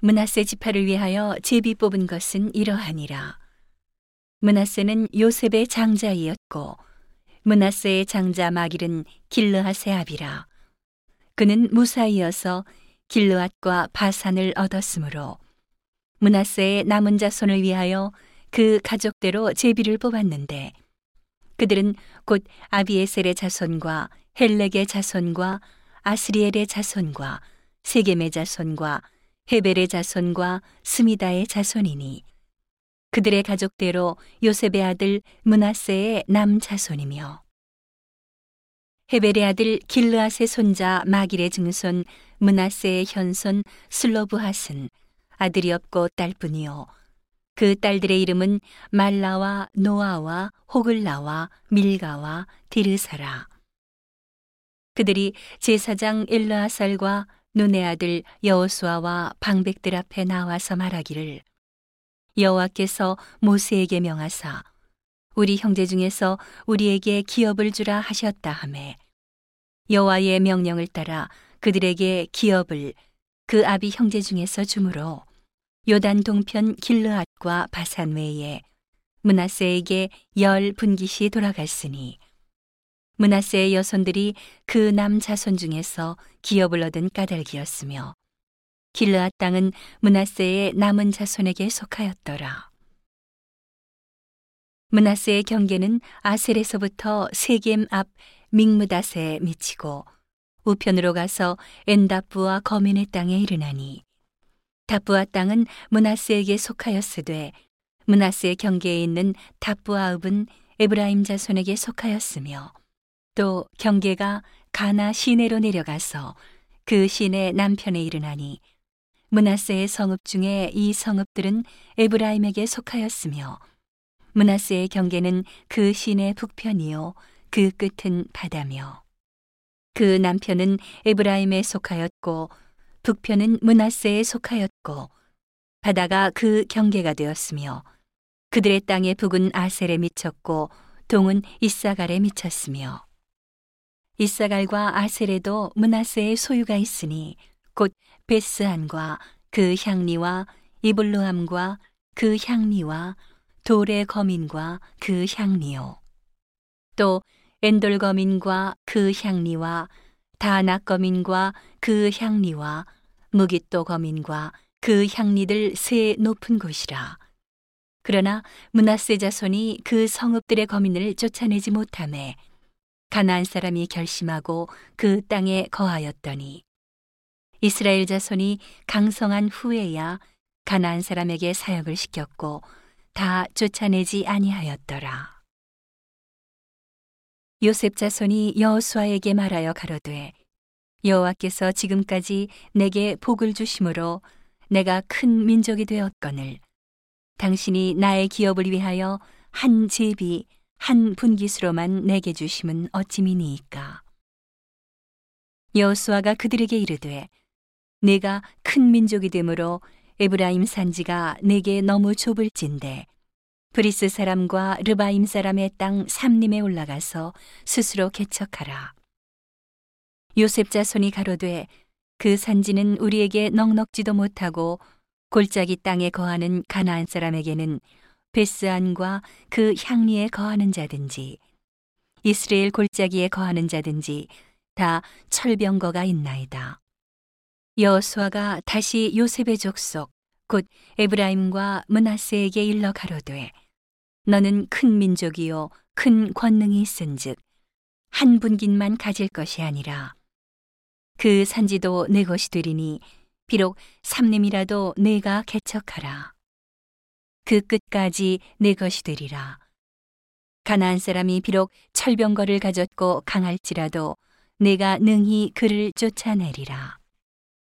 문하세 지파를 위하여 제비 뽑은 것은 이러하니라. 문하세는 요셉의 장자이었고 문하세의 장자 마길은 길르앗의 아비라. 그는 무사이어서 길르앗과 바산을 얻었으므로 문하세의 남은 자손을 위하여 그 가족대로 제비를 뽑았는데 그들은 곧 아비에셀의 자손과 헬렉의 자손과 아스리엘의 자손과 세겜의 자손과 헤벨의 자손과 스미다의 자손이니 그들의 가족대로 요셉의 아들 문하세의 남 자손이며 헤벨의 아들 길르앗의 손자 마길의 증손 문하세의 현손 슬로브핫은 아들이 없고 딸뿐이요. 그 딸들의 이름은 말라와 노아와 호글라와 밀가와 디르사라. 그들이 제사장 일르아살과 눈의 아들 여호수아와 방백들 앞에 나와서 말하기를 여호와께서 모세에게 명하사 우리 형제 중에서 우리에게 기업을 주라 하셨다 하매 여호와의 명령을 따라 그들에게 기업을 그 아비 형제 중에서 주므로 요단 동편 길르앗과 바산 외에 문하세에게 열 분깃이 돌아갔으니 문하세의 여손들이 그 남 자손 중에서 기업을 얻은 까닭이었으며 길르앗 땅은 문하세의 남은 자손에게 속하였더라. 문하세의 경계는 아셀에서부터 세겜 앞 믹무닷에 미치고 우편으로 가서 엔다프와 거민의 땅에 이르나니 다프와 땅은 문하세에게 속하였으되 문하세의 경계에 있는 다프와 읍은 에브라임 자손에게 속하였으며 또 경계가 가나 시내로 내려가서 그 시내 남편에 이르나니 문하세의 성읍 중에 이 성읍들은 에브라임에게 속하였으며 문하세의 경계는 그 시내 북편이요 그 끝은 바다며. 그 남편은 에브라임에 속하였고 북편은 문하세에 속하였고 바다가 그 경계가 되었으며 그들의 땅의 북은 아셀에 미쳤고 동은 이사갈에 미쳤으며 이사갈과 아셀에도 문하세의 소유가 있으니 곧 베스안과 그 향리와 이블루함과 그 향리와 돌의 거민과 그 향리요. 또 엔돌 거민과 그 향리와 다낙 거민과 그 향리와 무기또 거민과 그 향리들 세 높은 곳이라. 그러나 문하세 자손이 그 성읍들의 거민을 쫓아내지 못함에 가나안 사람이 결심하고 그 땅에 거하였더니 이스라엘 자손이 강성한 후에야 가나안 사람에게 사역을 시켰고 다 쫓아내지 아니하였더라. 요셉 자손이 여호수아에게 말하여 가로되 여호와께서 지금까지 내게 복을 주심으로 내가 큰 민족이 되었거늘 당신이 나의 기업을 위하여 한 제비 한 분깃으로만 내게 주심은 어찌함이니이까 여호수아가 그들에게 이르되 내가 큰 민족이 되므로 에브라임 산지가 내게 너무 좁을진데 브리스 사람과 르바임 사람의 땅 삼림에 올라가서 스스로 개척하라. 요셉 자손이 가로되 그 산지는 우리에게 넉넉지도 못하고 골짜기 땅에 거하는 가나안 사람에게는 베스안과 그 향리에 거하는 자든지 이스라엘 골짜기에 거하는 자든지 다 철병거가 있나이다. 여호수아가 다시 요셉의 족속 곧 에브라임과 문하세에게 일러 가로되 너는 큰 민족이요 큰 권능이 있은즉 한 분깃만 가질 것이 아니라 그 산지도 내 것이 되리니 비록 삼림이라도 내가 개척하라. 그 끝까지 내 것이 되리라. 가나안 사람이 비록 철병거를 가졌고 강할지라도 내가 능히 그를 쫓아내리라.